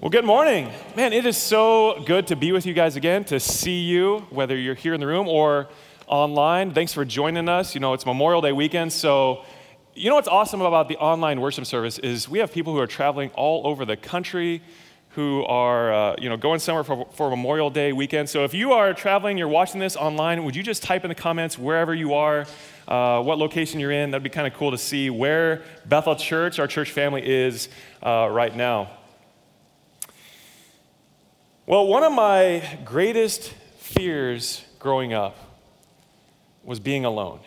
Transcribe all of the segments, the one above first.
Well, good morning. Man, it is so good to be with you guys again, to see you, whether you're here in the room or online. Thanks for joining us. You know, it's Memorial Day weekend, so you know what's awesome about the online worship service is we have people who are traveling all over the country who are uh, you know going somewhere for, for Memorial Day weekend. So if you are traveling, you're watching this online, would you just type in the comments wherever you are, uh, what location you're in? That'd be kind of cool to see where Bethel Church, our church family, is uh, right now. Well, one of my greatest fears growing up was being alone.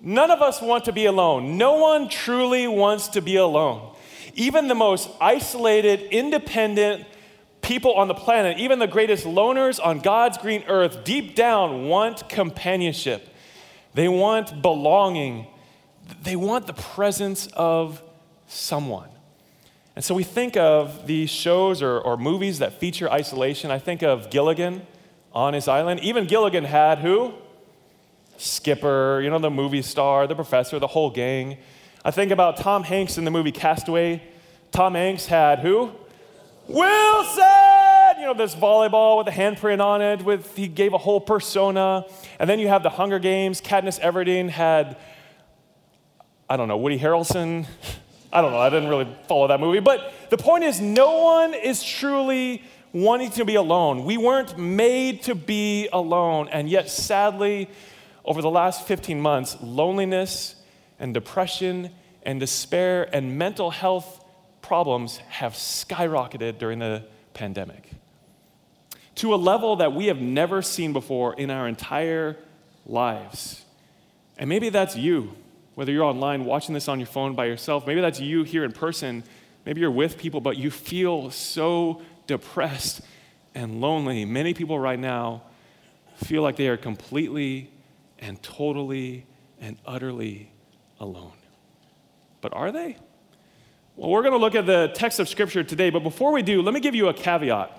None of us want to be alone. No one truly wants to be alone. Even the most isolated, independent people on the planet, even the greatest loners on God's green earth, deep down want companionship. They want belonging. They want the presence of someone. And so we think of these shows or, or movies that feature isolation. I think of Gilligan on his island. Even Gilligan had who? Skipper, you know, the movie star, the professor, the whole gang. I think about Tom Hanks in the movie Castaway. Tom Hanks had who? Wilson! You know, this volleyball with a handprint on it, with he gave a whole persona. And then you have the Hunger Games. Katniss Everdeen had, I don't know, Woody Harrelson. I don't know, I didn't really follow that movie. But the point is, no one is truly wanting to be alone. We weren't made to be alone. And yet, sadly, over the last 15 months, loneliness and depression and despair and mental health problems have skyrocketed during the pandemic to a level that we have never seen before in our entire lives. And maybe that's you, whether you're online watching this on your phone by yourself, maybe that's you here in person, maybe you're with people, but you feel so depressed and lonely. Many people right now feel like they are completely and totally and utterly alone. But are they? Well, we're going to look at the text of Scripture today, but before we do, let me give you a caveat.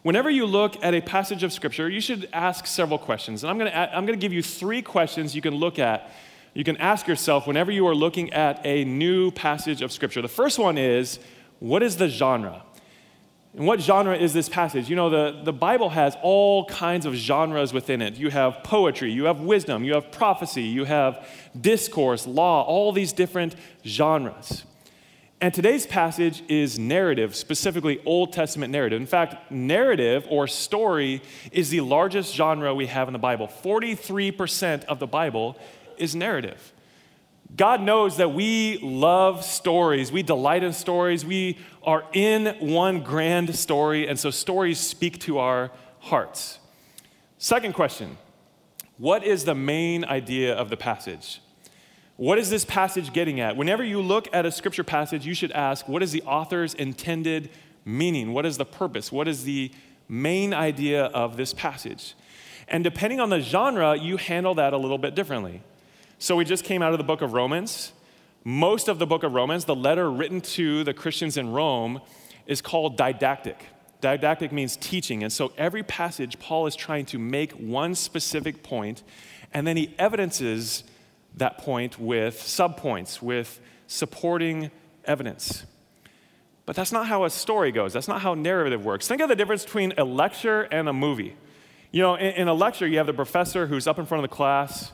Whenever you look at a passage of Scripture, you should ask several questions. And I'm going, to, I'm going to give you three questions you can look at. You can ask yourself whenever you are looking at a new passage of Scripture. The first one is what is the genre? And what genre is this passage? You know, the, the Bible has all kinds of genres within it. You have poetry, you have wisdom, you have prophecy, you have discourse, law, all these different genres. And today's passage is narrative, specifically Old Testament narrative. In fact, narrative or story is the largest genre we have in the Bible. 43% of the Bible is narrative. God knows that we love stories. We delight in stories. We are in one grand story, and so stories speak to our hearts. Second question What is the main idea of the passage? What is this passage getting at? Whenever you look at a scripture passage, you should ask what is the author's intended meaning? What is the purpose? What is the main idea of this passage? And depending on the genre, you handle that a little bit differently. So we just came out of the book of Romans. Most of the book of Romans, the letter written to the Christians in Rome, is called didactic. Didactic means teaching. And so every passage, Paul is trying to make one specific point, and then he evidences that point with subpoints, with supporting evidence. But that's not how a story goes. That's not how narrative works. Think of the difference between a lecture and a movie. You know, in, in a lecture, you have the professor who's up in front of the class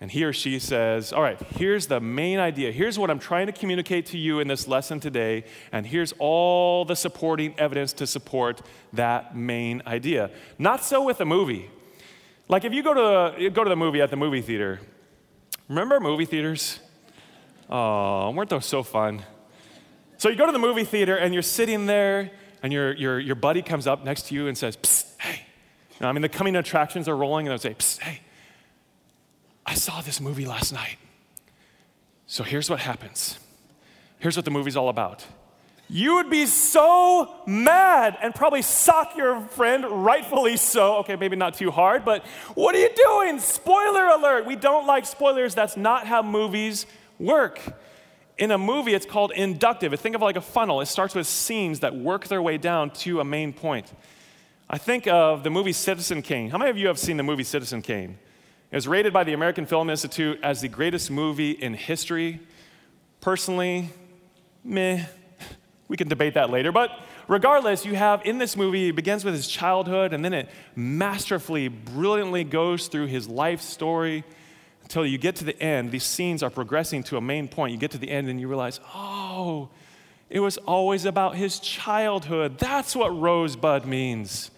and he or she says, All right, here's the main idea. Here's what I'm trying to communicate to you in this lesson today, and here's all the supporting evidence to support that main idea. Not so with a movie. Like if you go to, you go to the movie at the movie theater, remember movie theaters? Oh, weren't those so fun? So you go to the movie theater and you're sitting there, and your, your, your buddy comes up next to you and says, Psst, hey. I mean, the coming attractions are rolling, and they'll say, Psst, hey I saw this movie last night. So here's what happens. Here's what the movie's all about. You would be so mad and probably sock your friend, rightfully so. Okay, maybe not too hard, but what are you doing? Spoiler alert. We don't like spoilers. That's not how movies work. In a movie, it's called inductive. Think of it like a funnel. It starts with scenes that work their way down to a main point. I think of the movie Citizen Kane. How many of you have seen the movie Citizen Kane? It was rated by the American Film Institute as the greatest movie in history. Personally, meh. We can debate that later. But regardless, you have in this movie, it begins with his childhood and then it masterfully, brilliantly goes through his life story until you get to the end. These scenes are progressing to a main point. You get to the end and you realize, oh, it was always about his childhood. That's what Rosebud means.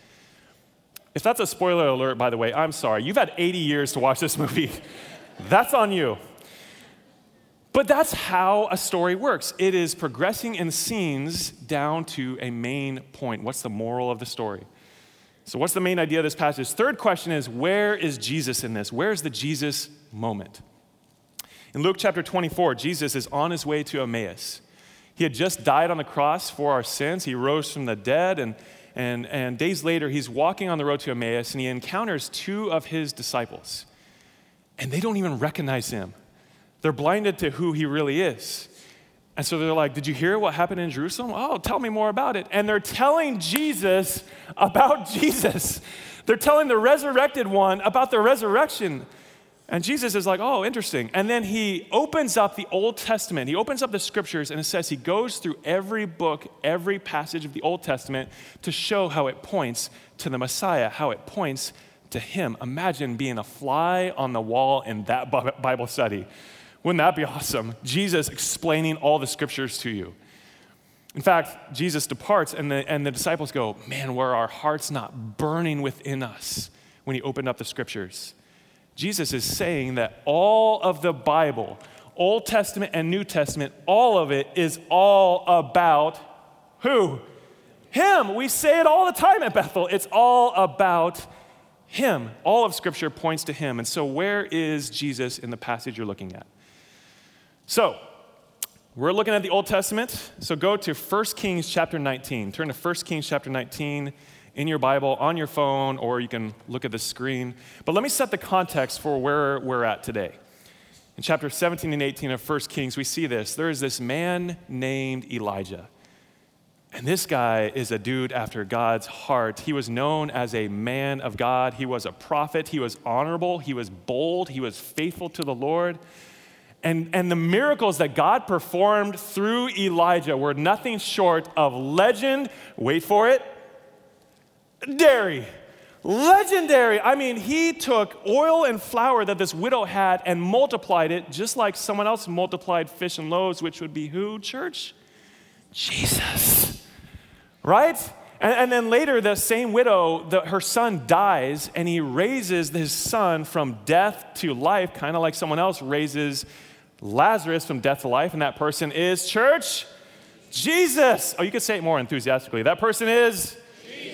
If that's a spoiler alert, by the way, I'm sorry. You've had 80 years to watch this movie. that's on you. But that's how a story works it is progressing in scenes down to a main point. What's the moral of the story? So, what's the main idea of this passage? Third question is where is Jesus in this? Where's the Jesus moment? In Luke chapter 24, Jesus is on his way to Emmaus. He had just died on the cross for our sins. He rose from the dead, and, and, and days later, he's walking on the road to Emmaus and he encounters two of his disciples. And they don't even recognize him. They're blinded to who he really is. And so they're like, Did you hear what happened in Jerusalem? Oh, tell me more about it. And they're telling Jesus about Jesus. They're telling the resurrected one about the resurrection. And Jesus is like, Oh, interesting. And then he opens up the Old Testament. He opens up the scriptures and it says he goes through every book, every passage of the Old Testament to show how it points to the Messiah, how it points to him. Imagine being a fly on the wall in that Bible study. Wouldn't that be awesome? Jesus explaining all the scriptures to you. In fact, Jesus departs, and the, and the disciples go, Man, were our hearts not burning within us when he opened up the scriptures? Jesus is saying that all of the Bible, Old Testament and New Testament, all of it is all about who? Him. We say it all the time at Bethel. It's all about Him. All of Scripture points to Him. And so, where is Jesus in the passage you're looking at? So, we're looking at the Old Testament. So go to 1 Kings chapter 19. Turn to 1 Kings chapter 19 in your Bible, on your phone, or you can look at the screen. But let me set the context for where we're at today. In chapter 17 and 18 of 1 Kings, we see this. There is this man named Elijah. And this guy is a dude after God's heart. He was known as a man of God. He was a prophet. He was honorable. He was bold. He was faithful to the Lord. And, and the miracles that God performed through Elijah were nothing short of legend. Wait for it. Dairy. Legendary. I mean, he took oil and flour that this widow had and multiplied it just like someone else multiplied fish and loaves, which would be who, church? Jesus. Right? And, and then later, the same widow, the, her son dies, and he raises his son from death to life, kind of like someone else raises Lazarus from death to life, and that person is church? Jesus. Oh, you could say it more enthusiastically. That person is?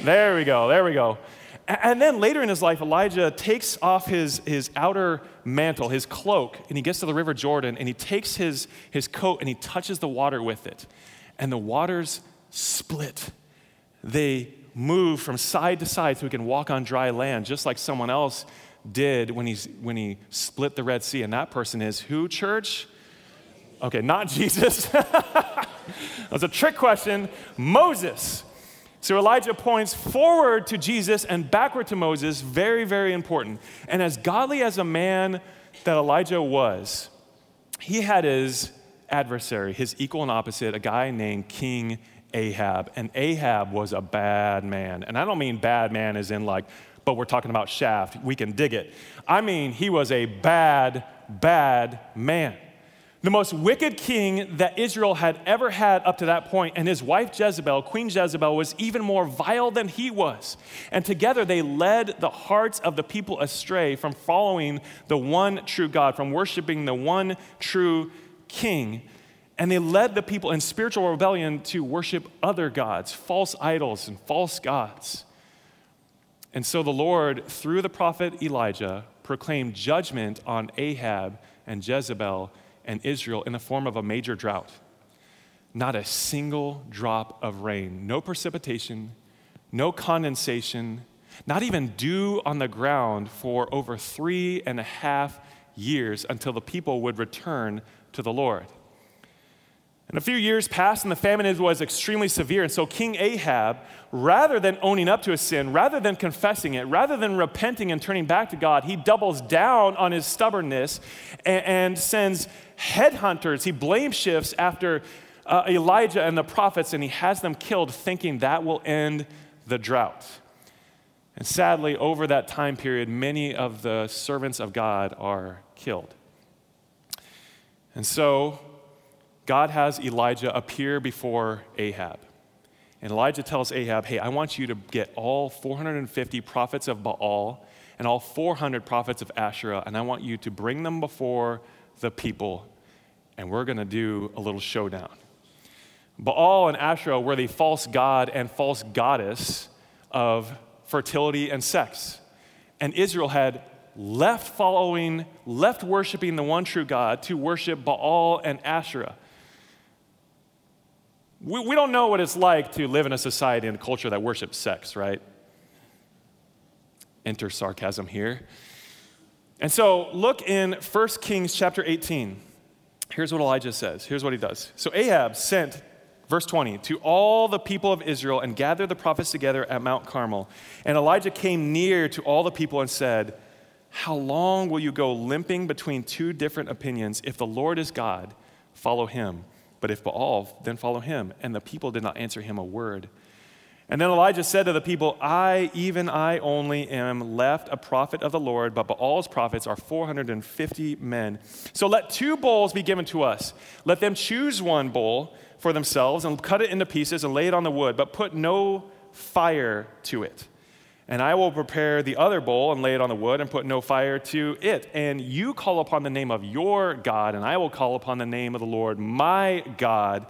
There we go, there we go. And then later in his life, Elijah takes off his, his outer mantle, his cloak, and he gets to the River Jordan and he takes his, his coat and he touches the water with it. And the waters split. They move from side to side so he can walk on dry land, just like someone else did when, he's, when he split the Red Sea. And that person is who, church? Okay, not Jesus. that was a trick question. Moses. So Elijah points forward to Jesus and backward to Moses, very, very important. And as godly as a man that Elijah was, he had his adversary, his equal and opposite, a guy named King Ahab. And Ahab was a bad man. And I don't mean bad man as in like but we're talking about Shaft. We can dig it. I mean, he was a bad, bad man. The most wicked king that Israel had ever had up to that point, and his wife Jezebel, Queen Jezebel, was even more vile than he was. And together they led the hearts of the people astray from following the one true God, from worshiping the one true king. And they led the people in spiritual rebellion to worship other gods, false idols, and false gods. And so the Lord, through the prophet Elijah, proclaimed judgment on Ahab and Jezebel and Israel in the form of a major drought. Not a single drop of rain, no precipitation, no condensation, not even dew on the ground for over three and a half years until the people would return to the Lord. And a few years passed, and the famine was extremely severe. And so King Ahab, rather than owning up to his sin, rather than confessing it, rather than repenting and turning back to God, he doubles down on his stubbornness and, and sends headhunters. He blame shifts after uh, Elijah and the prophets and he has them killed, thinking that will end the drought. And sadly, over that time period, many of the servants of God are killed. And so, God has Elijah appear before Ahab. And Elijah tells Ahab, Hey, I want you to get all 450 prophets of Baal and all 400 prophets of Asherah, and I want you to bring them before the people, and we're going to do a little showdown. Baal and Asherah were the false god and false goddess of fertility and sex. And Israel had left following, left worshiping the one true God to worship Baal and Asherah. We, we don't know what it's like to live in a society and culture that worships sex, right? Enter sarcasm here. And so look in 1 Kings chapter 18. Here's what Elijah says. Here's what he does. So Ahab sent, verse 20, to all the people of Israel and gathered the prophets together at Mount Carmel. And Elijah came near to all the people and said, How long will you go limping between two different opinions? If the Lord is God, follow him. But if Baal, then follow him. And the people did not answer him a word. And then Elijah said to the people, I, even I only, am left a prophet of the Lord, but Baal's prophets are 450 men. So let two bowls be given to us. Let them choose one bowl for themselves and cut it into pieces and lay it on the wood, but put no fire to it. And I will prepare the other bowl and lay it on the wood and put no fire to it. And you call upon the name of your God, and I will call upon the name of the Lord, my God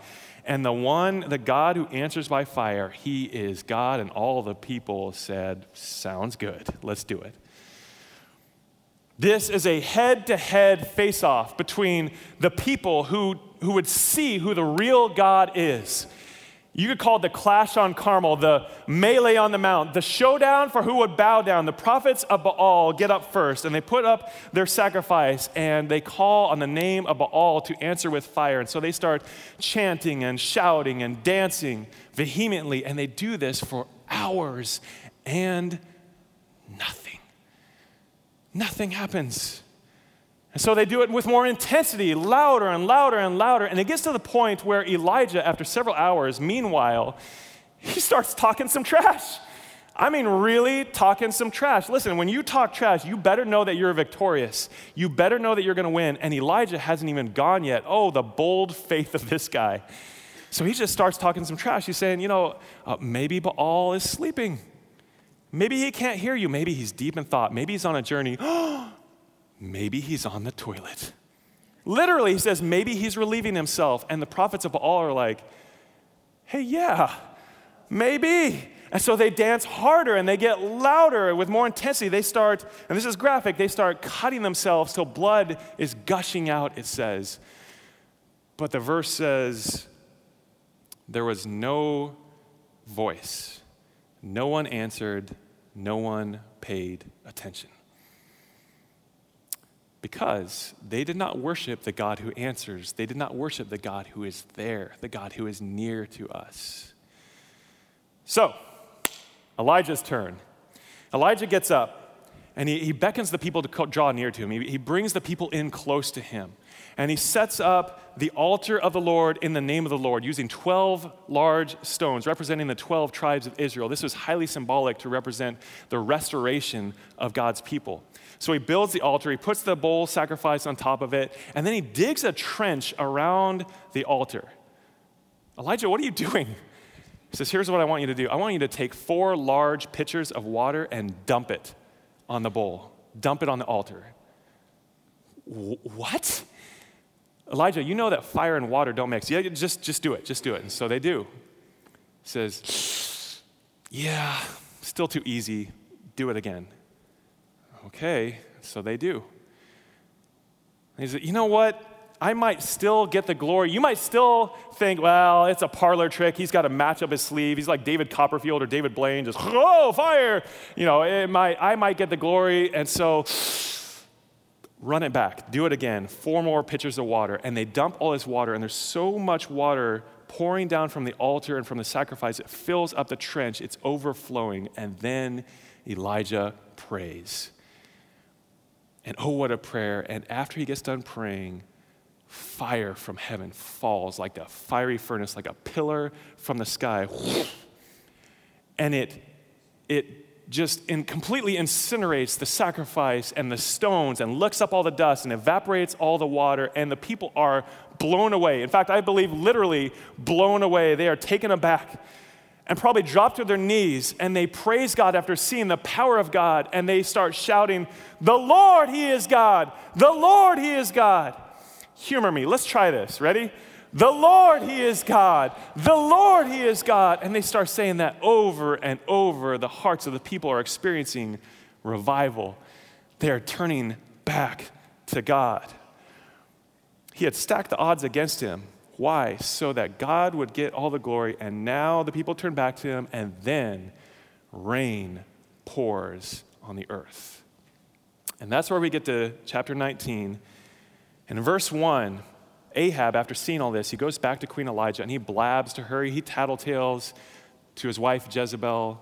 and the one, the God who answers by fire, he is God. And all the people said, Sounds good. Let's do it. This is a head to head face off between the people who, who would see who the real God is you could call it the clash on Carmel, the melee on the mount, the showdown for who would bow down. The prophets of Baal get up first and they put up their sacrifice and they call on the name of Baal to answer with fire. And so they start chanting and shouting and dancing vehemently, and they do this for hours and nothing. Nothing happens. And so they do it with more intensity, louder and louder and louder. And it gets to the point where Elijah, after several hours, meanwhile, he starts talking some trash. I mean, really talking some trash. Listen, when you talk trash, you better know that you're victorious. You better know that you're going to win. And Elijah hasn't even gone yet. Oh, the bold faith of this guy. So he just starts talking some trash. He's saying, you know, uh, maybe Baal is sleeping. Maybe he can't hear you. Maybe he's deep in thought. Maybe he's on a journey. maybe he's on the toilet. Literally, he says, maybe he's relieving himself. And the prophets of Baal are like, hey, yeah, maybe. And so they dance harder and they get louder with more intensity. They start, and this is graphic, they start cutting themselves till blood is gushing out, it says. But the verse says, there was no voice. No one answered. No one paid attention because they did not worship the God who answers. They did not worship the God who is there, the God who is near to us. So, Elijah's turn. Elijah gets up and he, he beckons the people to draw near to him. He, he brings the people in close to him. And he sets up the altar of the Lord in the name of the Lord using 12 large stones representing the 12 tribes of Israel. This was highly symbolic to represent the restoration of God's people. So he builds the altar, he puts the bull sacrifice on top of it, and then he digs a trench around the altar. Elijah, what are you doing? He says, Here's what I want you to do I want you to take four large pitchers of water and dump it on the bowl, dump it on the altar. what? Elijah, you know that fire and water don't mix. Yeah, just, just do it, just do it. And so they do. He says, Yeah, still too easy. Do it again. Okay, so they do. He said, You know what? I might still get the glory. You might still think, well, it's a parlor trick. He's got a match up his sleeve. He's like David Copperfield or David Blaine, just, oh, fire. You know, might, I might get the glory. And so run it back. Do it again. Four more pitchers of water. And they dump all this water, and there's so much water pouring down from the altar and from the sacrifice, it fills up the trench. It's overflowing. And then Elijah prays. And oh, what a prayer. And after he gets done praying, fire from heaven falls like a fiery furnace, like a pillar from the sky. And it, it just in, completely incinerates the sacrifice and the stones and licks up all the dust and evaporates all the water, and the people are blown away. In fact, I believe literally blown away. They are taken aback and probably drop to their knees and they praise God after seeing the power of God and they start shouting, The Lord, He is God! The Lord, He is God! Humor me. Let's try this. Ready? The Lord, He is God. The Lord, He is God. And they start saying that over and over. The hearts of the people are experiencing revival. They are turning back to God. He had stacked the odds against him. Why? So that God would get all the glory. And now the people turn back to him, and then rain pours on the earth. And that's where we get to chapter 19 in verse 1, Ahab, after seeing all this, he goes back to Queen Elijah and he blabs to her. He tattletales to his wife Jezebel,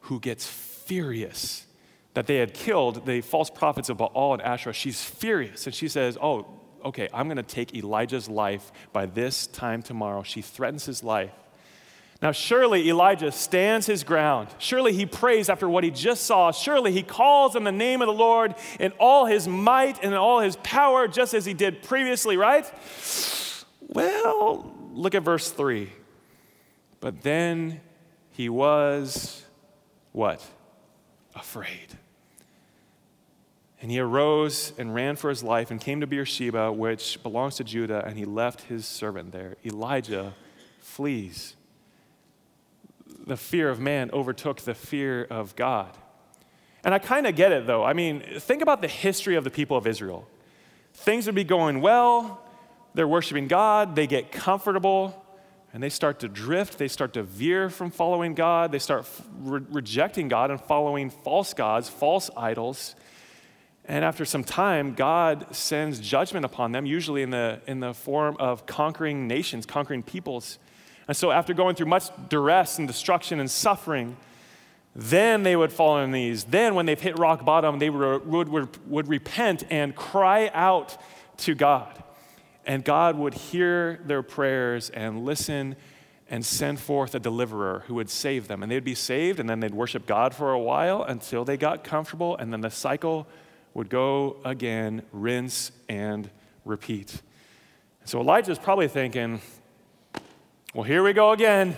who gets furious that they had killed the false prophets of Baal and Asherah. She's furious and she says, Oh, okay, I'm going to take Elijah's life by this time tomorrow. She threatens his life. Now, surely Elijah stands his ground. Surely he prays after what he just saw. Surely he calls on the name of the Lord in all his might and in all his power, just as he did previously, right? Well, look at verse 3. But then he was what? Afraid. And he arose and ran for his life and came to Beersheba, which belongs to Judah, and he left his servant there. Elijah flees the fear of man overtook the fear of God. And I kind of get it though. I mean, think about the history of the people of Israel. Things would be going well, they're worshiping God, they get comfortable, and they start to drift, they start to veer from following God, they start re- rejecting God and following false gods, false idols. And after some time, God sends judgment upon them, usually in the, in the form of conquering nations, conquering peoples. And so, after going through much duress and destruction and suffering, then they would fall on knees. Then, when they've hit rock bottom, they would, would, would repent and cry out to God. And God would hear their prayers and listen and send forth a deliverer who would save them. And they'd be saved, and then they'd worship God for a while until they got comfortable, and then the cycle would go again, rinse and repeat. So Elijah's probably thinking, well, here we go again.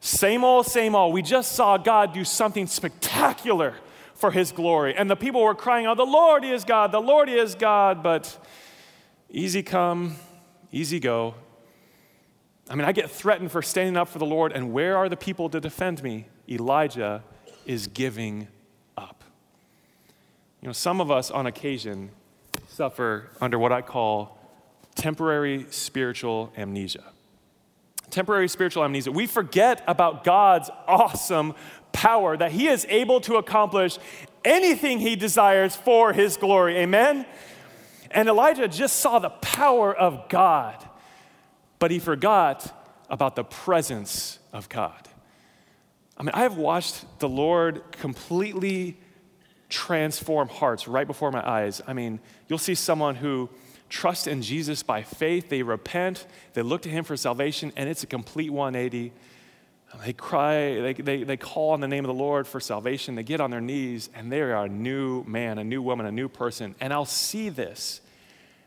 Same old, same old. We just saw God do something spectacular for his glory. And the people were crying out, The Lord is God, the Lord is God. But easy come, easy go. I mean, I get threatened for standing up for the Lord, and where are the people to defend me? Elijah is giving up. You know, some of us on occasion suffer under what I call temporary spiritual amnesia temporary spiritual amnesia. We forget about God's awesome power that He is able to accomplish anything He desires for His glory. Amen? And Elijah just saw the power of God, but he forgot about the presence of God. I mean, I have watched the Lord completely transform hearts right before my eyes. I mean, you'll see someone who trust in Jesus by faith. They repent, they look to Him for salvation, and it's a complete 180. They cry, they, they, they call on the name of the Lord for salvation. They get on their knees, and they are a new man, a new woman, a new person. And I'll see this.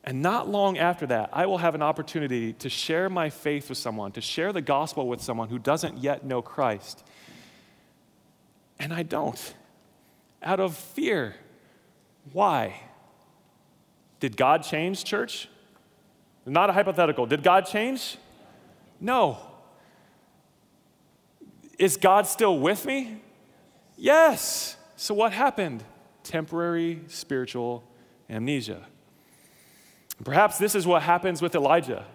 And not long after that, I will have an opportunity to share my faith with someone, to share the gospel with someone who doesn't yet know Christ. And I don't, out of fear. Why? Did God change, church? Not a hypothetical. Did God change? No. Is God still with me? Yes. So what happened? Temporary spiritual amnesia. Perhaps this is what happens with Elijah.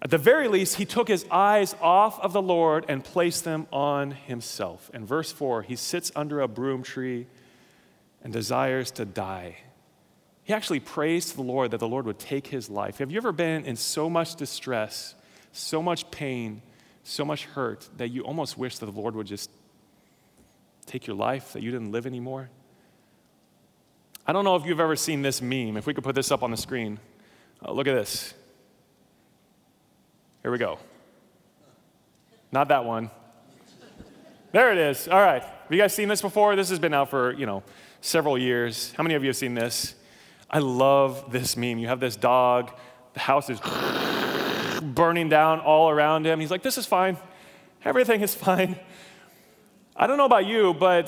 At the very least, he took his eyes off of the Lord and placed them on himself. In verse 4, he sits under a broom tree and desires to die. He actually prays to the Lord that the Lord would take his life. Have you ever been in so much distress, so much pain, so much hurt that you almost wish that the Lord would just take your life, that you didn't live anymore? I don't know if you've ever seen this meme, if we could put this up on the screen. Oh, look at this. Here we go. Not that one. There it is. All right. Have you guys seen this before? This has been out for, you know, several years. How many of you have seen this? I love this meme. You have this dog, the house is burning down all around him. He's like, This is fine. Everything is fine. I don't know about you, but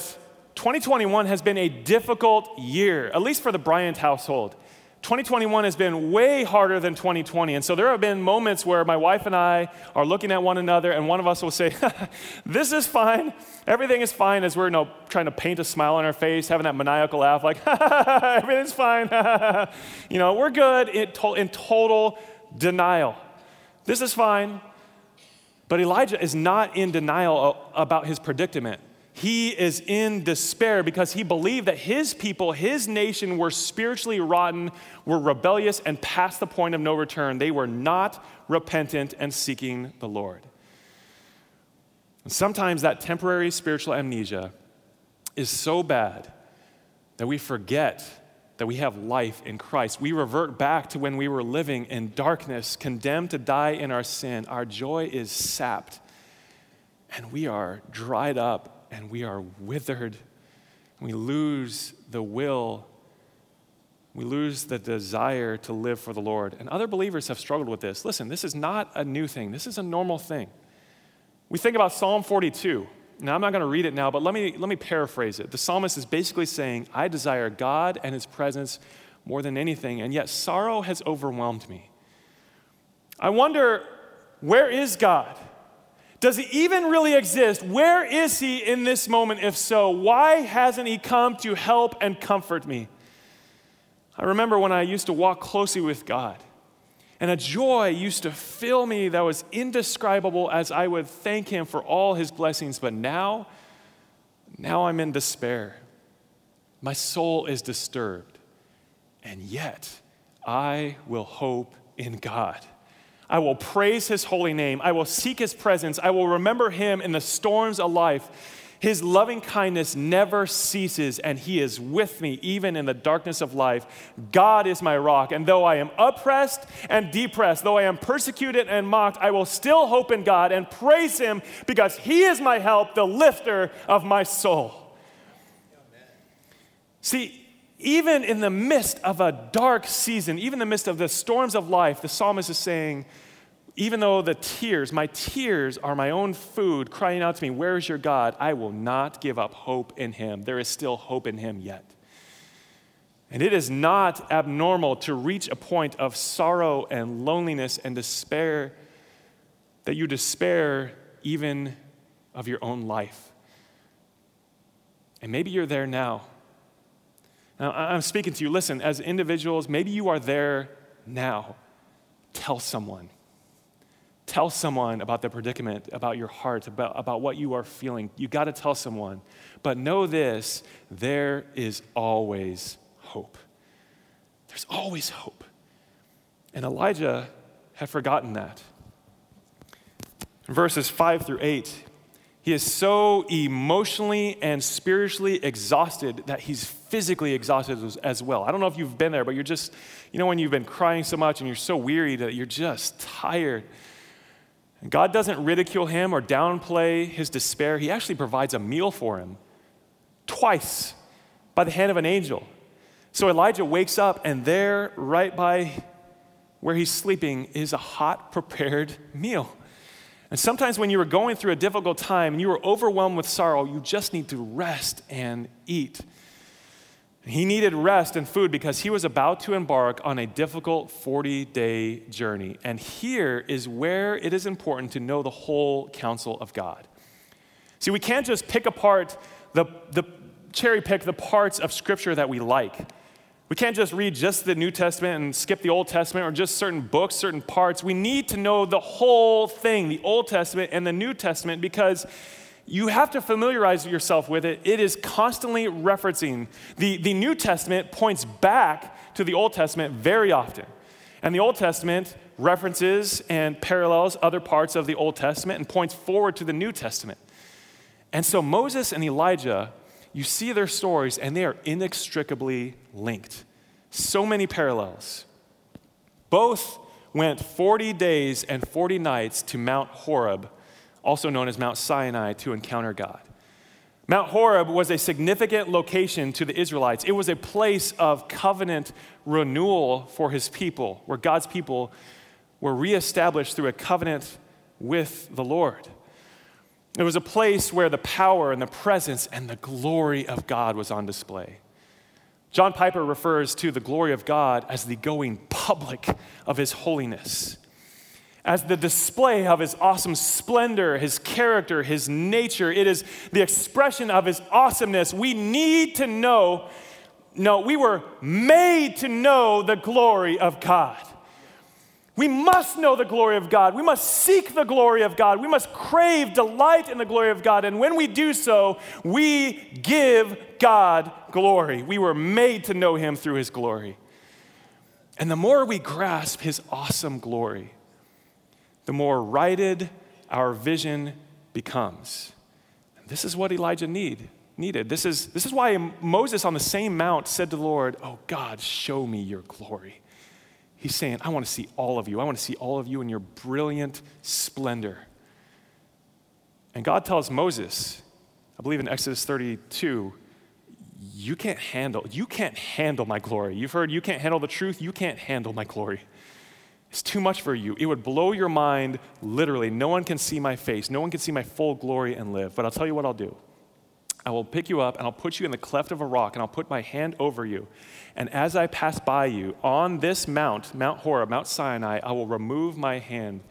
2021 has been a difficult year, at least for the Bryant household. 2021 has been way harder than 2020. And so there have been moments where my wife and I are looking at one another, and one of us will say, This is fine. Everything is fine, as we're you know, trying to paint a smile on our face, having that maniacal laugh, like, Everything's fine. you know, we're good in, to- in total denial. This is fine. But Elijah is not in denial about his predicament. He is in despair because he believed that his people, his nation, were spiritually rotten, were rebellious, and past the point of no return. They were not repentant and seeking the Lord. And sometimes that temporary spiritual amnesia is so bad that we forget that we have life in Christ. We revert back to when we were living in darkness, condemned to die in our sin. Our joy is sapped, and we are dried up and we are withered. We lose the will. We lose the desire to live for the Lord. And other believers have struggled with this. Listen, this is not a new thing, this is a normal thing. We think about Psalm 42. Now, I'm not going to read it now, but let me, let me paraphrase it. The psalmist is basically saying, I desire God and his presence more than anything, and yet sorrow has overwhelmed me. I wonder, where is God? Does he even really exist? Where is he in this moment, if so? Why hasn't he come to help and comfort me? I remember when I used to walk closely with God, and a joy used to fill me that was indescribable as I would thank him for all his blessings. But now, now I'm in despair. My soul is disturbed, and yet I will hope in God. I will praise his holy name. I will seek his presence. I will remember him in the storms of life. His loving kindness never ceases, and he is with me even in the darkness of life. God is my rock, and though I am oppressed and depressed, though I am persecuted and mocked, I will still hope in God and praise him because he is my help, the lifter of my soul. See, even in the midst of a dark season, even in the midst of the storms of life, the psalmist is saying, even though the tears, my tears are my own food, crying out to me, Where is your God? I will not give up hope in him. There is still hope in him yet. And it is not abnormal to reach a point of sorrow and loneliness and despair that you despair even of your own life. And maybe you're there now. Now, I'm speaking to you. Listen, as individuals, maybe you are there now. Tell someone. Tell someone about the predicament, about your heart, about, about what you are feeling. You got to tell someone. But know this there is always hope. There's always hope. And Elijah had forgotten that. Verses 5 through 8, he is so emotionally and spiritually exhausted that he's physically exhausted as well. I don't know if you've been there, but you're just, you know, when you've been crying so much and you're so weary that you're just tired. God doesn't ridicule him or downplay his despair. He actually provides a meal for him twice by the hand of an angel. So Elijah wakes up, and there, right by where he's sleeping, is a hot, prepared meal. And sometimes when you are going through a difficult time and you are overwhelmed with sorrow, you just need to rest and eat. He needed rest and food because he was about to embark on a difficult 40 day journey. And here is where it is important to know the whole counsel of God. See, we can't just pick apart the, the cherry pick the parts of Scripture that we like. We can't just read just the New Testament and skip the Old Testament or just certain books, certain parts. We need to know the whole thing, the Old Testament and the New Testament, because you have to familiarize yourself with it. It is constantly referencing. The, the New Testament points back to the Old Testament very often. And the Old Testament references and parallels other parts of the Old Testament and points forward to the New Testament. And so Moses and Elijah you see their stories, and they are inextricably linked. So many parallels. Both went 40 days and 40 nights to Mount Horeb, also known as Mount Sinai, to encounter God. Mount Horeb was a significant location to the Israelites. It was a place of covenant renewal for his people, where God's people were reestablished through a covenant with the Lord. It was a place where the power and the presence and the glory of God was on display. John Piper refers to the glory of God as the going public of his holiness as the display of his awesome splendor, his character, his nature. It is the expression of his awesomeness. We need to know, no, we were made to know the glory of God. We must know the glory of God. We must seek the glory of God. We must crave delight in the glory of God. And when we do so, we give God glory. We were made to know him through his glory. And the more we grasp his awesome glory, the more righted our vision becomes. And this is what Elijah need, needed. This is, this is why Moses on the same mount said to the Lord, Oh God, show me your glory. He's saying, I want to see all of you. I want to see all of you in your brilliant splendor. And God tells Moses, I believe in Exodus 32, you can't handle, you can't handle my glory. You've heard you can't handle the truth, you can't handle my glory. It's too much for you. It would blow your mind literally. No one can see my face. No one can see my full glory and live. But I'll tell you what I'll do. I will pick you up and I'll put you in the cleft of a rock and I'll put my hand over you. And as I pass by you on this mount, Mount Horeb, Mount Sinai, I will remove my hand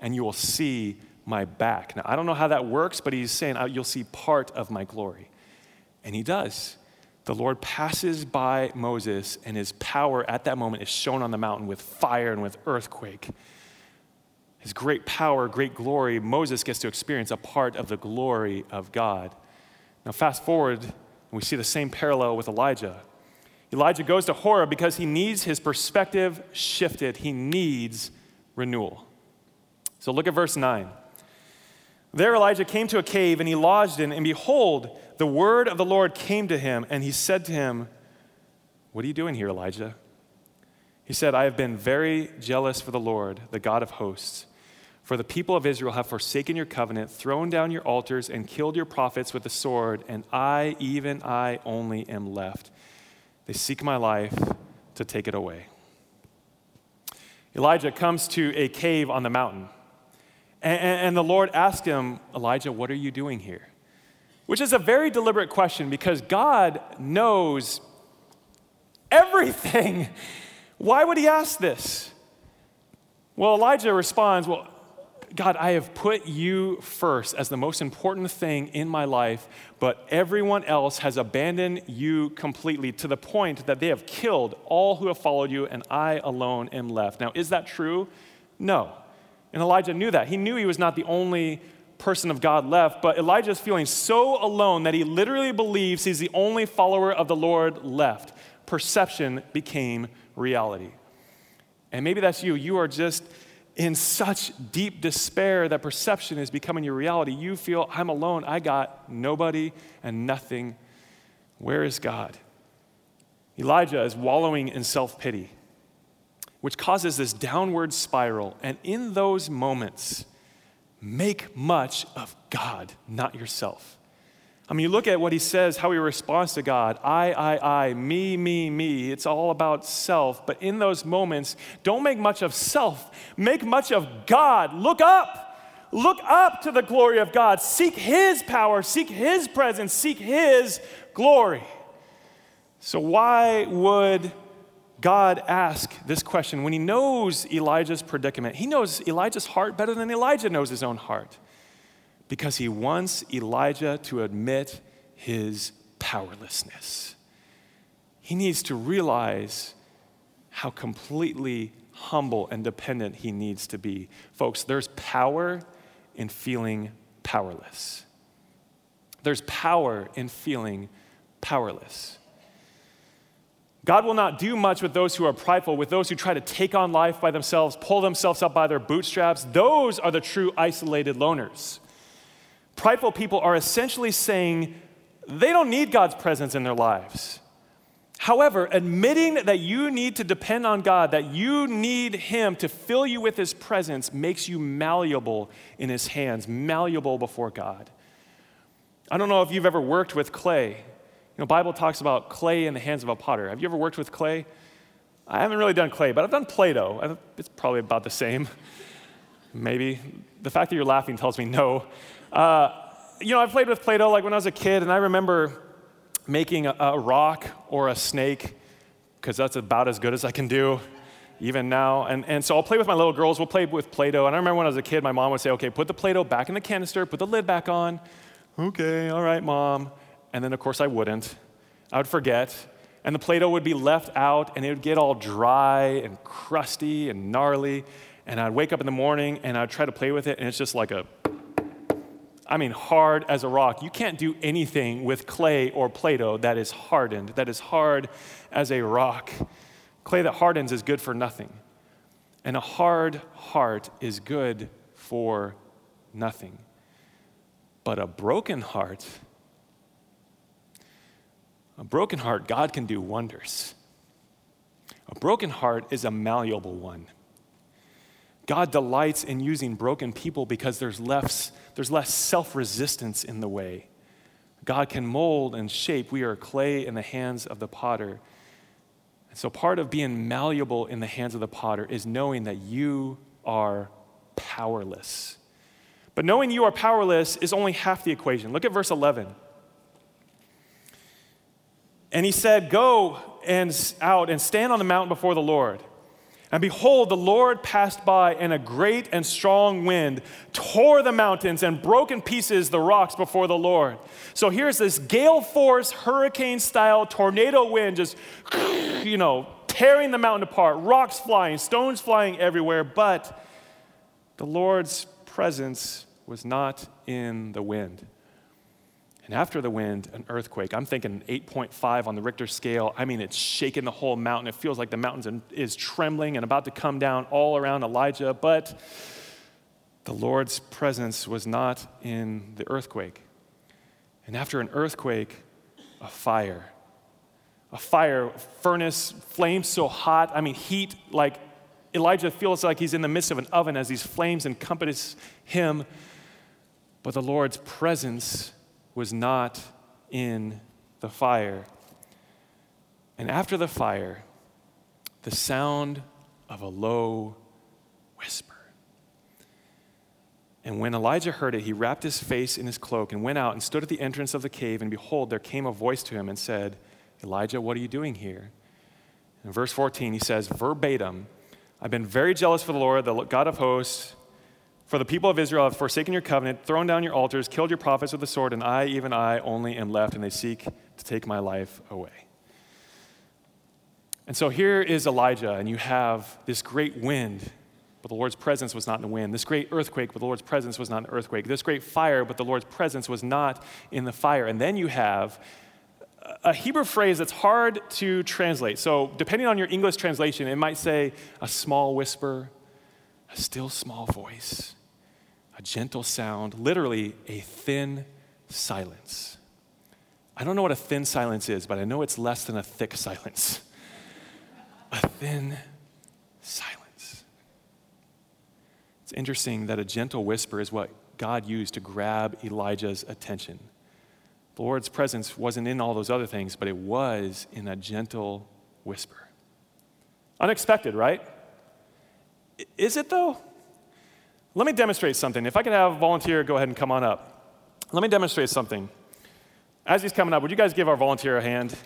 and you will see my back. Now, I don't know how that works, but he's saying uh, you'll see part of my glory. And he does the Lord passes by Moses, and his power at that moment is shown on the mountain with fire and with earthquake. His great power, great glory, Moses gets to experience a part of the glory of God. Now, fast forward, and we see the same parallel with Elijah. Elijah goes to Horeb because he needs his perspective shifted, he needs renewal. So, look at verse 9. There Elijah came to a cave and he lodged in, and behold, the word of the Lord came to him, and he said to him, What are you doing here, Elijah? He said, I have been very jealous for the Lord, the God of hosts. For the people of Israel have forsaken your covenant, thrown down your altars, and killed your prophets with the sword, and I, even I only, am left. They seek my life to take it away. Elijah comes to a cave on the mountain. And, the Lord asked him, Elijah, what are you doing here? Which is a very deliberate question because God knows everything. Why would he ask this? Well, Elijah responds, Well, God, I have put you first as the most important thing in my life, but everyone else has abandoned you completely to the point that they have killed all who have followed you, and I alone am left. Now, is that true? No. And Elijah knew that. He knew he was not the only person of God left, but Elijah is feeling so alone that he literally believes he's the only follower of the Lord left. Perception became reality. And maybe that's you. You are just in such deep despair that perception is becoming your reality. You feel, I'm alone. I got nobody and nothing. Where is God? Elijah is wallowing in self pity which causes this downward spiral. And in those moments, make much of God, not yourself. I mean, you look at what he says, how he responds to God I, I, I, me, me, me. It's all about self. But in those moments, don't make much of self, make much of God. Look up. Look up to the glory of God. Seek his power, seek his presence, seek his glory. So, why would God ask this question when he knows Elijah's predicament? He knows Elijah's heart better than Elijah knows his own heart because he wants Elijah to admit his powerlessness. He needs to realize how completely humble and dependent he needs to be. Folks, there's power in feeling powerless. There's power in feeling powerless. God will not do much with those who are prideful, with those who try to take on life by themselves, pull themselves up by their bootstraps. Those are the true isolated loners. Prideful people are essentially saying they don't need God's presence in their lives. However, admitting that you need to depend on God, that you need Him to fill you with His presence, makes you malleable in His hands, malleable before God. I don't know if you've ever worked with clay. Know, Bible talks about clay in the hands of a potter. Have you ever worked with clay? I haven't really done clay, but I've done Play-Doh. It's probably about the same. Maybe. The fact that you're laughing tells me no. Uh, you know, I played with Play-Doh like when I was a kid, and I remember making a, a rock or a snake, because that's about as good as I can do even now. And, and so I'll play with my little girls. We'll play with Play Doh. And I remember when I was a kid, my mom would say, okay, put the Play Doh back in the canister, put the lid back on. Okay, all right, mom. And then, of course, I wouldn't. I would forget. And the Play Doh would be left out, and it would get all dry and crusty and gnarly. And I'd wake up in the morning and I'd try to play with it, and it's just like a I mean, hard as a rock. You can't do anything with clay or Play Doh that is hardened, that is hard as a rock. Clay that hardens is good for nothing. And a hard heart is good for nothing. But a broken heart, a broken heart, God can do wonders. A broken heart is a malleable one. God delights in using broken people because there's less, there's less self resistance in the way. God can mold and shape. We are clay in the hands of the potter. And so, part of being malleable in the hands of the potter is knowing that you are powerless. But knowing you are powerless is only half the equation. Look at verse 11. And he said, Go and out and stand on the mountain before the Lord. And behold, the Lord passed by, and a great and strong wind tore the mountains and broke in pieces the rocks before the Lord. So here's this gale force, hurricane style tornado wind just, you know, tearing the mountain apart, rocks flying, stones flying everywhere. But the Lord's presence was not in the wind. And after the wind, an earthquake. I'm thinking 8.5 on the Richter scale. I mean, it's shaking the whole mountain. It feels like the mountain is trembling and about to come down all around Elijah. But the Lord's presence was not in the earthquake. And after an earthquake, a fire. A fire, furnace, flames so hot. I mean, heat like Elijah feels like he's in the midst of an oven as these flames encompass him. But the Lord's presence was not in the fire. And after the fire, the sound of a low whisper. And when Elijah heard it, he wrapped his face in his cloak and went out and stood at the entrance of the cave. And behold, there came a voice to him and said, Elijah, what are you doing here? In verse 14, he says, verbatim, I've been very jealous for the Lord, the God of hosts for the people of Israel have forsaken your covenant, thrown down your altars, killed your prophets with the sword, and I, even I, only am left, and they seek to take my life away. And so here is Elijah, and you have this great wind, but the Lord's presence was not in the wind. This great earthquake, but the Lord's presence was not in the earthquake. This great fire, but the Lord's presence was not in the fire. And then you have a Hebrew phrase that's hard to translate. So, depending on your English translation, it might say a small whisper, a still small voice a gentle sound, literally a thin silence. I don't know what a thin silence is, but I know it's less than a thick silence. A thin silence. It's interesting that a gentle whisper is what God used to grab Elijah's attention. The Lord's presence wasn't in all those other things, but it was in a gentle whisper. Unexpected, right? Is it though? Let me demonstrate something. If I could have a volunteer go ahead and come on up. Let me demonstrate something. As he's coming up, would you guys give our volunteer a hand?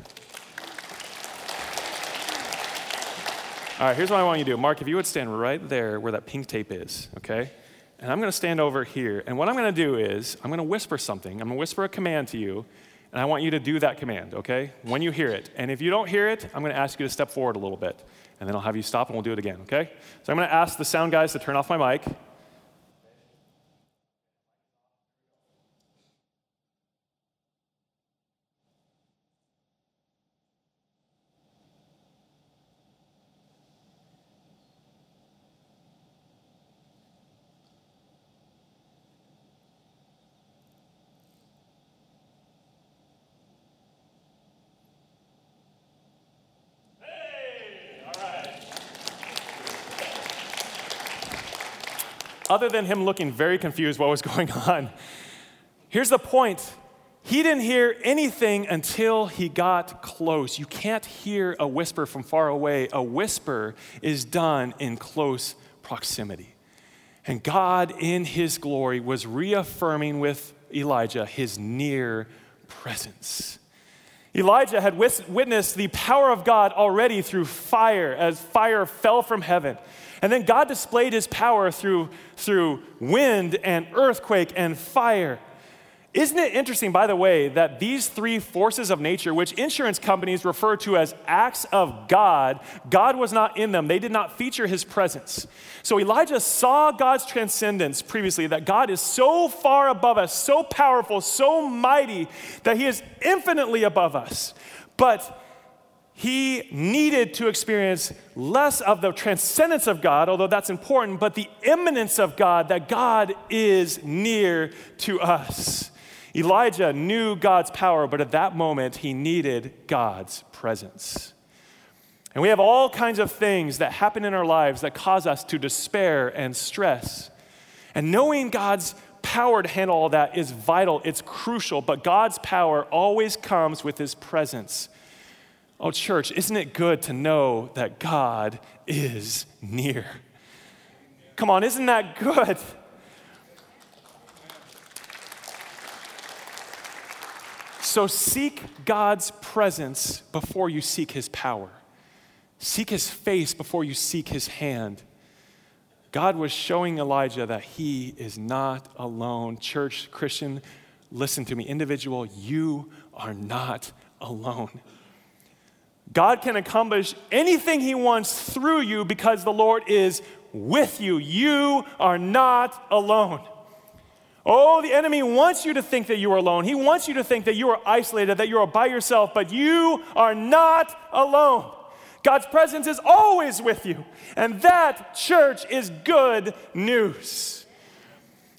All right, here's what I want you to do. Mark, if you would stand right there where that pink tape is, okay? And I'm going to stand over here. And what I'm going to do is I'm going to whisper something. I'm going to whisper a command to you. And I want you to do that command, okay? When you hear it. And if you don't hear it, I'm going to ask you to step forward a little bit. And then I'll have you stop and we'll do it again, okay? So I'm going to ask the sound guys to turn off my mic. Other than him looking very confused what was going on. Here's the point he didn't hear anything until he got close. You can't hear a whisper from far away. A whisper is done in close proximity. And God, in his glory, was reaffirming with Elijah his near presence. Elijah had witnessed the power of God already through fire, as fire fell from heaven. And then God displayed his power through, through wind and earthquake and fire. Isn't it interesting, by the way, that these three forces of nature, which insurance companies refer to as acts of God, God was not in them. They did not feature his presence. So Elijah saw God's transcendence previously, that God is so far above us, so powerful, so mighty, that he is infinitely above us. But he needed to experience less of the transcendence of God, although that's important, but the immanence of God, that God is near to us. Elijah knew God's power, but at that moment, he needed God's presence. And we have all kinds of things that happen in our lives that cause us to despair and stress. And knowing God's power to handle all that is vital, it's crucial, but God's power always comes with his presence. Oh, church, isn't it good to know that God is near? Come on, isn't that good? So seek God's presence before you seek his power. Seek his face before you seek his hand. God was showing Elijah that he is not alone. Church, Christian, listen to me. Individual, you are not alone. God can accomplish anything he wants through you because the Lord is with you. You are not alone. Oh, the enemy wants you to think that you are alone. He wants you to think that you are isolated, that you are by yourself, but you are not alone. God's presence is always with you. And that, church, is good news.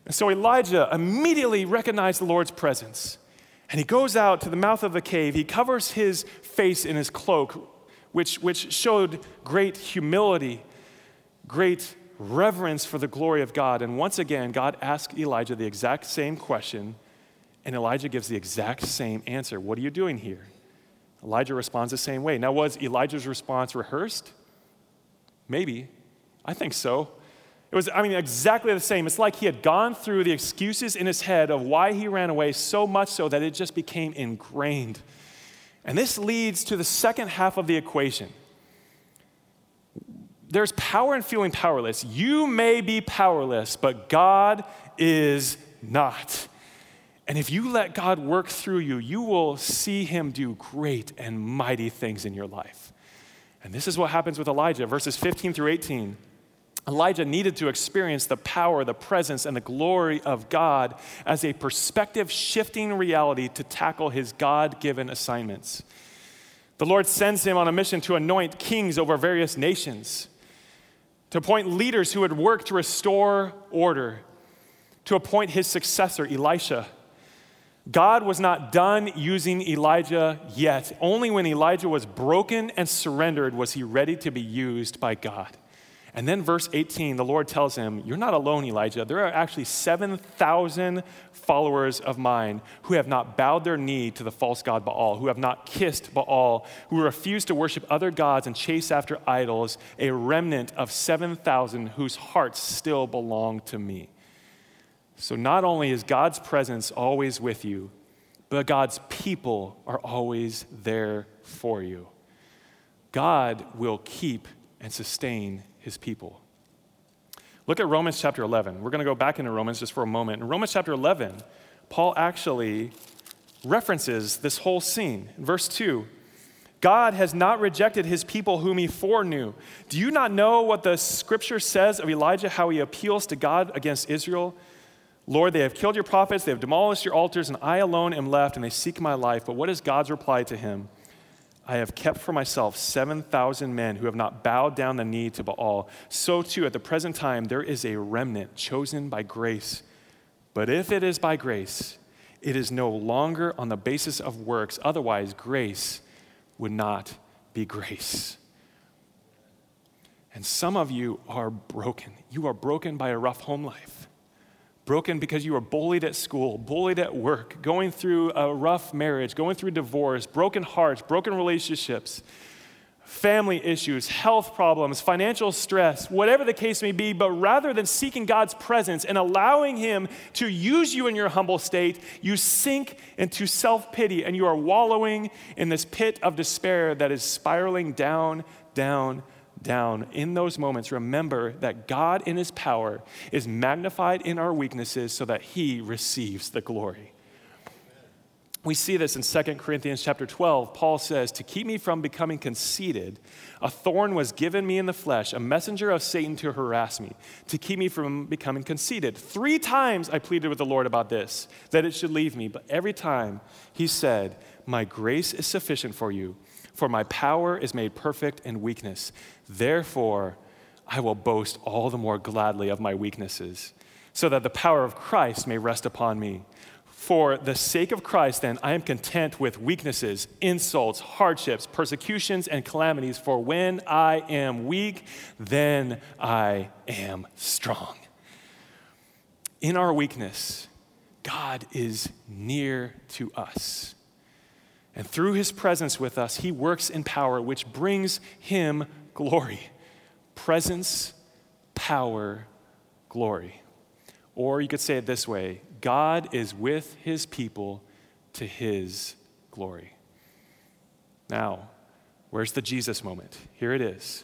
And so Elijah immediately recognized the Lord's presence. And he goes out to the mouth of the cave. He covers his face in his cloak, which, which showed great humility, great reverence for the glory of God. And once again, God asked Elijah the exact same question, and Elijah gives the exact same answer. What are you doing here? Elijah responds the same way. Now, was Elijah's response rehearsed? Maybe. I think so. It was, I mean, exactly the same. It's like he had gone through the excuses in his head of why he ran away so much so that it just became ingrained. And this leads to the second half of the equation there's power in feeling powerless. You may be powerless, but God is not. And if you let God work through you, you will see him do great and mighty things in your life. And this is what happens with Elijah, verses 15 through 18. Elijah needed to experience the power, the presence, and the glory of God as a perspective shifting reality to tackle his God given assignments. The Lord sends him on a mission to anoint kings over various nations to appoint leaders who would work to restore order, to appoint his successor, Elisha. God was not done using Elijah yet. Only when Elijah was broken and surrendered was he ready to be used by God. And then, verse 18, the Lord tells him, You're not alone, Elijah. There are actually 7,000 followers of mine who have not bowed their knee to the false god Baal, who have not kissed Baal, who refuse to worship other gods and chase after idols, a remnant of 7,000 whose hearts still belong to me. So, not only is God's presence always with you, but God's people are always there for you. God will keep and sustain his people. Look at Romans chapter 11. We're going to go back into Romans just for a moment. In Romans chapter 11, Paul actually references this whole scene. In verse 2, God has not rejected his people whom he foreknew. Do you not know what the scripture says of Elijah, how he appeals to God against Israel? Lord, they have killed your prophets, they have demolished your altars, and I alone am left, and they seek my life. But what is God's reply to him? I have kept for myself 7,000 men who have not bowed down the knee to Baal. So, too, at the present time, there is a remnant chosen by grace. But if it is by grace, it is no longer on the basis of works. Otherwise, grace would not be grace. And some of you are broken. You are broken by a rough home life. Broken because you were bullied at school, bullied at work, going through a rough marriage, going through divorce, broken hearts, broken relationships family issues, health problems, financial stress, whatever the case may be, but rather than seeking God's presence and allowing Him to use you in your humble state, you sink into self pity and you are wallowing in this pit of despair that is spiraling down, down, down. In those moments, remember that God in His power is magnified in our weaknesses so that He receives the glory. We see this in 2 Corinthians chapter 12. Paul says, To keep me from becoming conceited, a thorn was given me in the flesh, a messenger of Satan to harass me, to keep me from becoming conceited. Three times I pleaded with the Lord about this, that it should leave me. But every time he said, My grace is sufficient for you, for my power is made perfect in weakness. Therefore, I will boast all the more gladly of my weaknesses, so that the power of Christ may rest upon me. For the sake of Christ, then, I am content with weaknesses, insults, hardships, persecutions, and calamities. For when I am weak, then I am strong. In our weakness, God is near to us. And through his presence with us, he works in power, which brings him glory. Presence, power, glory. Or you could say it this way God is with his people to his glory. Now, where's the Jesus moment? Here it is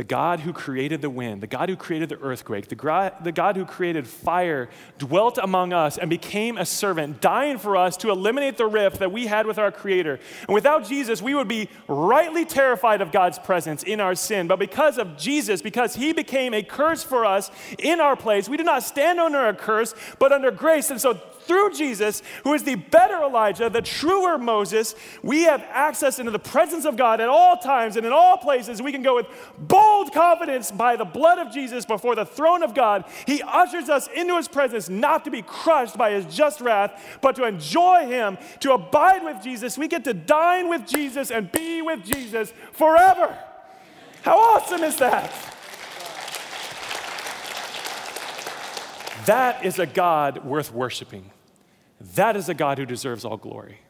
the God who created the wind, the God who created the earthquake, the, gra- the God who created fire, dwelt among us and became a servant, dying for us to eliminate the rift that we had with our Creator. And without Jesus, we would be rightly terrified of God's presence in our sin. But because of Jesus, because He became a curse for us in our place, we do not stand under a curse, but under grace. And so through Jesus, who is the better Elijah, the truer Moses, we have access into the presence of God at all times and in all places. We can go with bold confidence by the blood of Jesus before the throne of God. He ushers us into his presence not to be crushed by his just wrath, but to enjoy him, to abide with Jesus. We get to dine with Jesus and be with Jesus forever. How awesome is that? That is a God worth worshiping. That is a God who deserves all glory.